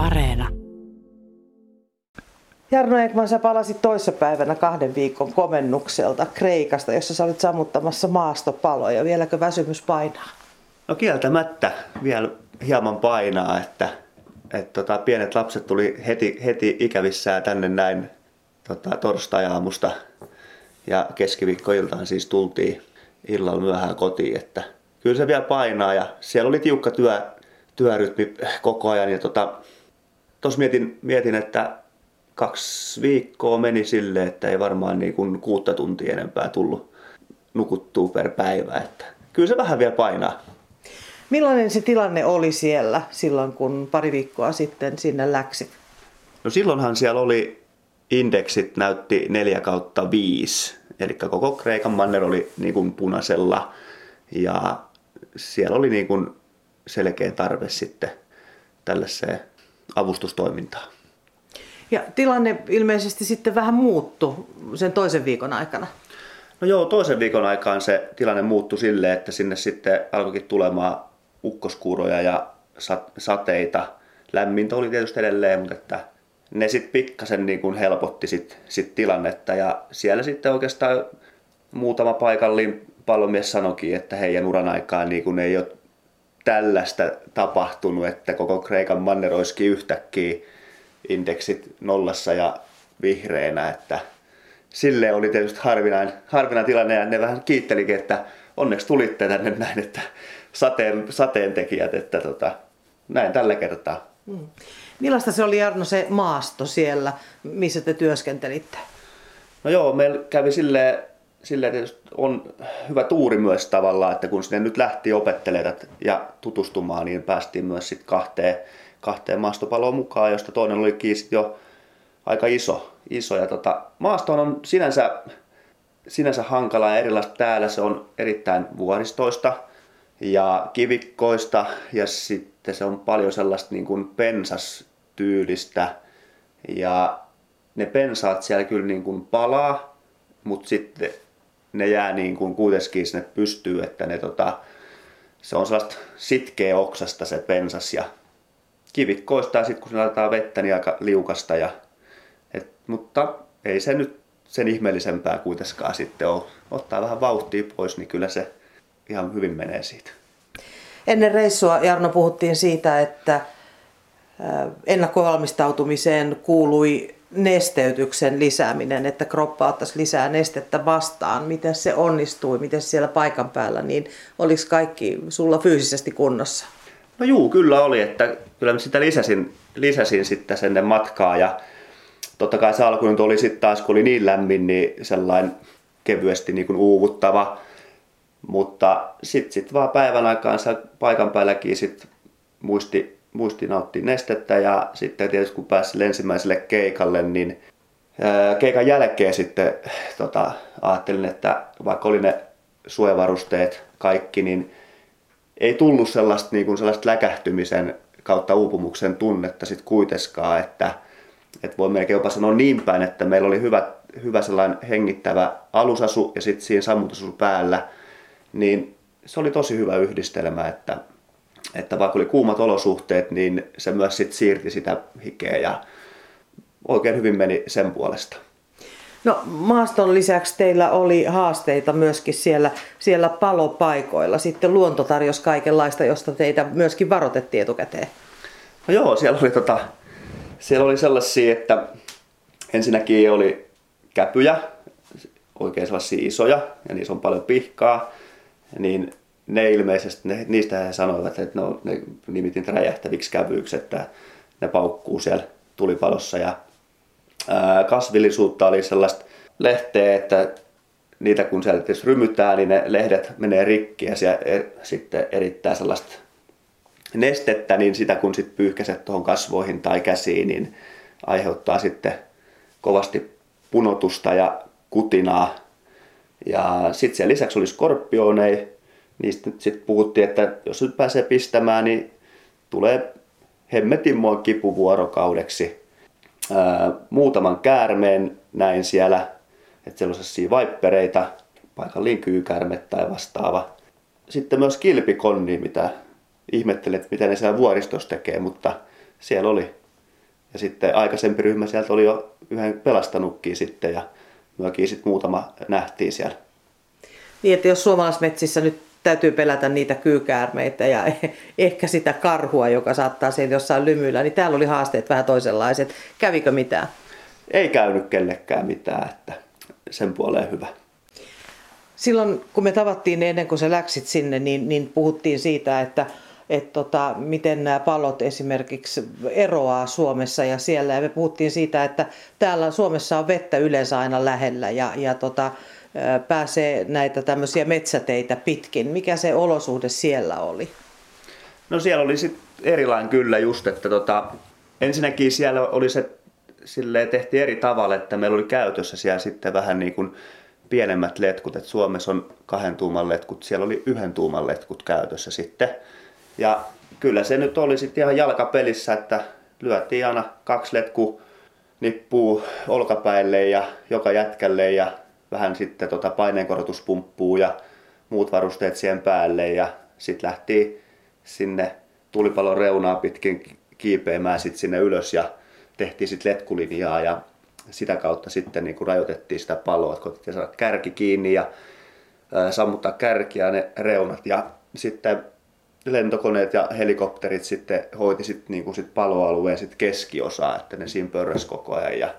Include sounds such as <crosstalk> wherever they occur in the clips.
Areena. Jarno Ekman, sä palasit toissapäivänä kahden viikon komennukselta Kreikasta, jossa sä olit sammuttamassa maastopaloja. Vieläkö väsymys painaa? No kieltämättä vielä hieman painaa, että, että tota, pienet lapset tuli heti, heti ikävissään tänne näin tota, torstai-aamusta ja keskiviikkoiltaan siis tultiin illalla myöhään kotiin, että kyllä se vielä painaa ja siellä oli tiukka työ, työrytmi koko ajan ja tota, tuossa mietin, mietin, että kaksi viikkoa meni silleen, että ei varmaan niin kuin kuutta tuntia enempää tullut nukuttua per päivä, että kyllä se vähän vielä painaa. Millainen se tilanne oli siellä silloin, kun pari viikkoa sitten sinne läksit? No silloinhan siellä oli indeksit näytti 4 kautta 5, eli koko Kreikan manner oli niin kuin punaisella ja siellä oli niin kuin selkeä tarve sitten tällaiseen avustustoimintaan. Ja tilanne ilmeisesti sitten vähän muuttui sen toisen viikon aikana. No joo, toisen viikon aikaan se tilanne muuttui silleen, että sinne sitten alkoikin tulemaan ukkoskuuroja ja sateita. Lämmintä oli tietysti edelleen, mutta että ne sitten pikkasen niin kuin helpotti sit, sit tilannetta ja siellä sitten oikeastaan muutama paikallin palomies sanoikin, että heidän uran aikaan niin kuin ei ole tällaista tapahtunut, että koko Kreikan manner olisikin yhtäkkiä indeksit nollassa ja vihreänä, että sille oli tietysti harvinainen, harvinainen tilanne ja ne vähän kiittelikin, että onneksi tulitte tänne näin, että sateen, sateen tekijät, että tota, näin tällä kertaa. Hmm. Millaista se oli Arno se maasto siellä, missä te työskentelitte? No joo, meillä kävi silleen, tietysti on hyvä tuuri myös tavallaan, että kun sinne nyt lähti opettelemaan ja tutustumaan, niin päästiin myös sitten kahteen, kahteen maastopaloon mukaan, josta toinen oli jo aika iso. iso. Ja tota, maasto on sinänsä, sinänsä hankala ja erilaista täällä. Se on erittäin vuoristoista ja kivikkoista ja sitten se on paljon sellaista niin kuin pensastyylistä. Ja ne pensaat siellä kyllä niin kuin palaa, mutta sitten ne jää niin kuin kuitenkin sinne pystyy, että ne tota, se on sellaista sitkeä oksasta se pensas ja kivikkoista ja sitten kun se laitetaan vettä, niin aika liukasta. Ja, et, mutta ei se nyt sen ihmeellisempää kuitenkaan sitten ole. Ottaa vähän vauhtia pois, niin kyllä se ihan hyvin menee siitä. Ennen reissua, Jarno, puhuttiin siitä, että ennakkovalmistautumiseen kuului nesteytyksen lisääminen, että kroppa ottaisi lisää nestettä vastaan. Miten se onnistui, miten siellä paikan päällä, niin oliko kaikki sulla fyysisesti kunnossa? No juu, kyllä oli, että kyllä mä sitä lisäsin, lisäsin sitten sen matkaa ja totta kai se alku oli sitten taas, kun oli niin lämmin, niin sellainen kevyesti niin kuin uuvuttava. Mutta sitten sit vaan päivän aikaan paikan päälläkin sit muisti, muisti nauttia nestettä ja sitten tietysti kun pääsi ensimmäiselle keikalle, niin keikan jälkeen sitten tota, ajattelin, että vaikka oli ne suojavarusteet kaikki, niin ei tullut sellaista, niin kuin sellaista läkähtymisen kautta uupumuksen tunnetta sitten kuitenkaan, että, että voi melkein jopa sanoa niin päin, että meillä oli hyvä, hyvä sellainen hengittävä alusasu ja sitten siinä sammutusasu päällä, niin se oli tosi hyvä yhdistelmä, että, että vaikka oli kuumat olosuhteet, niin se myös sit siirti sitä hikeä ja oikein hyvin meni sen puolesta. No maaston lisäksi teillä oli haasteita myöskin siellä, siellä palopaikoilla. Sitten luonto tarjosi kaikenlaista, josta teitä myöskin varoitettiin etukäteen. No joo, siellä oli, tota, siellä oli sellaisia, että ensinnäkin oli käpyjä, oikein sellaisia isoja, ja niissä on paljon pihkaa. Niin ne ilmeisesti, ne, niistä he sanoivat, että no, ne nimitin räjähtäviksi kävyiksi, että ne paukkuu siellä tulipalossa ja kasvillisuutta oli sellaista lehteä, että niitä kun sieltä rymytään, niin ne lehdet menee rikki ja siellä er, sitten erittää sellaista nestettä, niin sitä kun sitten pyyhkäset tuohon kasvoihin tai käsiin, niin aiheuttaa sitten kovasti punotusta ja kutinaa. Ja sitten siellä lisäksi oli skorpioneja, niistä sitten puhuttiin, että jos nyt pääsee pistämään, niin tulee hemmetin mua kipuvuorokaudeksi ää, muutaman käärmeen näin siellä, että siellä on sellaisia vaippereita, paikallinen kyykärme tai vastaava. Sitten myös kilpikonni, mitä ihmettelet, mitä ne siellä vuoristossa tekee, mutta siellä oli Ja sitten aikaisempi ryhmä sieltä oli jo yhden pelastanutkin sitten ja myökin sitten muutama nähtiin siellä. Niin, että jos suomalaismetsissä nyt täytyy pelätä niitä kyykäärmeitä ja <laughs> ehkä sitä karhua, joka saattaa siellä jossain lymyillä, niin täällä oli haasteet vähän toisenlaiset. Kävikö mitään? Ei käynyt kellekään mitään, että sen puoleen hyvä. Silloin kun me tavattiin ennen kuin sä läksit sinne, niin, niin puhuttiin siitä, että että tota, miten nämä palot esimerkiksi eroaa Suomessa ja siellä. Ja me puhuttiin siitä, että täällä Suomessa on vettä yleensä aina lähellä ja, ja tota, pääsee näitä tämmöisiä metsäteitä pitkin. Mikä se olosuhde siellä oli? No siellä oli sitten erilainen kyllä just, että tota, ensinnäkin siellä oli se, silleen tehtiin eri tavalla, että meillä oli käytössä siellä sitten vähän niin kuin pienemmät letkut, että Suomessa on kahden tuuman letkut, siellä oli yhden tuuman letkut käytössä sitten. Ja kyllä se nyt oli sitten ihan jalkapelissä, että lyötiin aina kaksi letku nippuu olkapäille ja joka jätkälle ja vähän sitten tota paineenkorotuspumppuu ja muut varusteet siihen päälle ja sitten lähti sinne tulipalon reunaa pitkin kiipeämään sitten sinne ylös ja tehtiin sitten letkulinjaa ja sitä kautta sitten niin rajoitettiin sitä paloa, että koitettiin saada kärki kiinni ja sammuttaa kärkiä ne reunat ja sitten lentokoneet ja helikopterit sitten hoiti sit, niin kuin sit paloalueen sit keskiosaa, että ne siinä pörräs koko ajan ja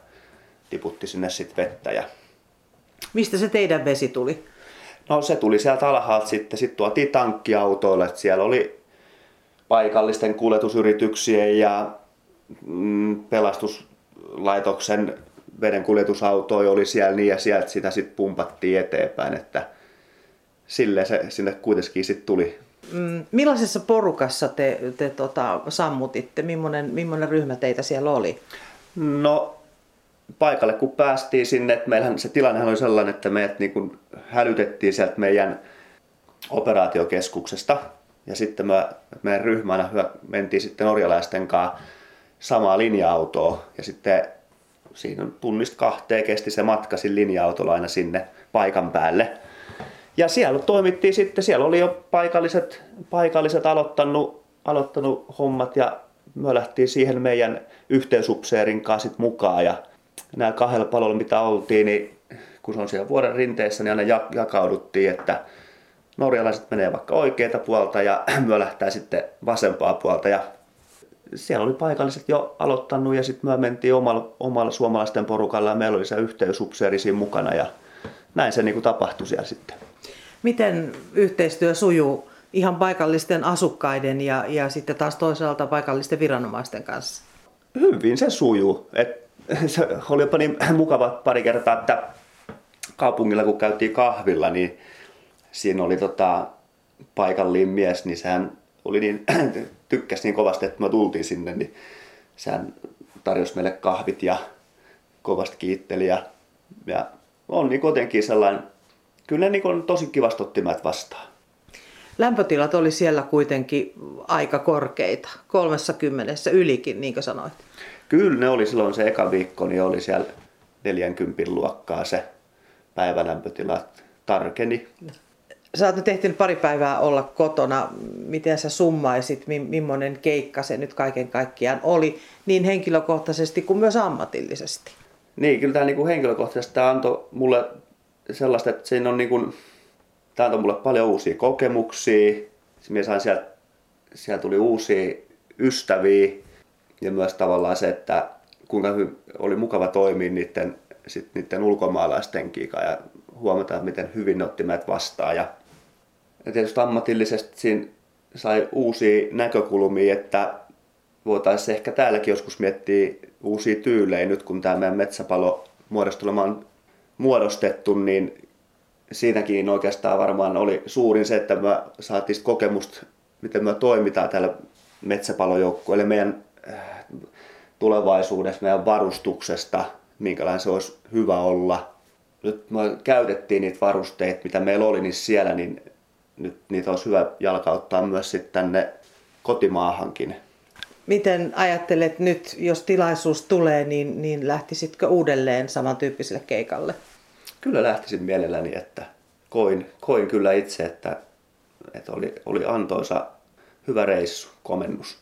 tiputti sinne sitten vettä. Ja... Mistä se teidän vesi tuli? No se tuli sieltä alhaalta sitten, sitten tuotiin tankkiautoille, että siellä oli paikallisten kuljetusyrityksien ja mm, pelastuslaitoksen vedenkuljetusautoja oli siellä niin ja sieltä sitä sitten pumpattiin eteenpäin, että sille se sinne kuitenkin sitten tuli Mm, millaisessa porukassa te, te tota, sammutitte? Millainen, millainen ryhmä teitä siellä oli? No paikalle kun päästiin sinne, että meillähän se tilanne oli sellainen, että meidät niin kuin hälytettiin sieltä meidän operaatiokeskuksesta. Ja sitten me, meidän ryhmänä mentiin sitten norjalaisten kanssa samaa linja-autoa. Ja sitten siinä tunnista kahteen kesti se matka linja-autolla aina sinne paikan päälle. Ja siellä toimittiin sitten, siellä oli jo paikalliset, paikalliset aloittanut, aloittanut hommat ja me lähtiin siihen meidän yhteysupseerin kanssa mukaan ja nämä kahdella palolla mitä oltiin, niin kun se on siellä vuoden rinteessä, niin aina jakauduttiin, että norjalaiset menee vaikka oikeita puolta ja <clears throat> me lähtää sitten vasempaa puolta ja siellä oli paikalliset jo aloittanut ja sitten me mentiin omalla, omalla suomalaisten porukalla ja meillä oli se yhteysupseeri siinä mukana ja näin se niin kuin tapahtui siellä sitten. Miten yhteistyö sujuu ihan paikallisten asukkaiden ja, ja sitten taas toisaalta paikallisten viranomaisten kanssa? Hyvin se sujuu. Et, se oli jopa niin mukava pari kertaa, että kaupungilla kun käytiin kahvilla, niin siinä oli tota, paikallinen mies, niin sehän oli niin, <clears throat> tykkäsi niin kovasti, että me tultiin sinne, niin sehän tarjosi meille kahvit ja kovasti kiitteli ja, ja on niin kuitenkin sellainen kyllä ne niin tosi kivasti otti vastaan. Lämpötilat oli siellä kuitenkin aika korkeita, 30 ylikin, niin kuin sanoit. Kyllä ne oli silloin se eka viikko, niin oli siellä 40 luokkaa se päivälämpötila tarkeni. Sä oot nyt ehtinyt pari päivää olla kotona. Miten sä summaisit, millainen keikka se nyt kaiken kaikkiaan oli, niin henkilökohtaisesti kuin myös ammatillisesti? Niin, kyllä tämä niin henkilökohtaisesti tämä antoi mulle sellaista, että siinä on niin kuin, tämä antoi mulle paljon uusia kokemuksia. Minä sain sieltä, sieltä tuli uusia ystäviä ja myös tavallaan se, että kuinka oli mukava toimia niiden, sit niiden ulkomaalaisten kanssa ja huomata, miten hyvin ne otti meidät vastaan. Ja, ja tietysti ammatillisesti siinä sai uusia näkökulmia, että voitaisiin ehkä täälläkin joskus miettiä uusia tyylejä nyt, kun tämä meidän metsäpalo muodostulemaan muodostettu, niin siinäkin oikeastaan varmaan oli suurin se, että me saatiin kokemusta, miten me toimitaan täällä metsäpalojoukkueelle, meidän äh, tulevaisuudessa, meidän varustuksesta, minkälainen se olisi hyvä olla. Nyt me käytettiin niitä varusteita, mitä meillä oli niin siellä, niin nyt niitä olisi hyvä jalkauttaa myös sitten tänne kotimaahankin. Miten ajattelet nyt, jos tilaisuus tulee, niin, niin lähtisitkö uudelleen samantyyppiselle keikalle? Kyllä lähtisin mielelläni, että koin, koin kyllä itse, että, että oli, oli antoisa hyvä reissu, komennus.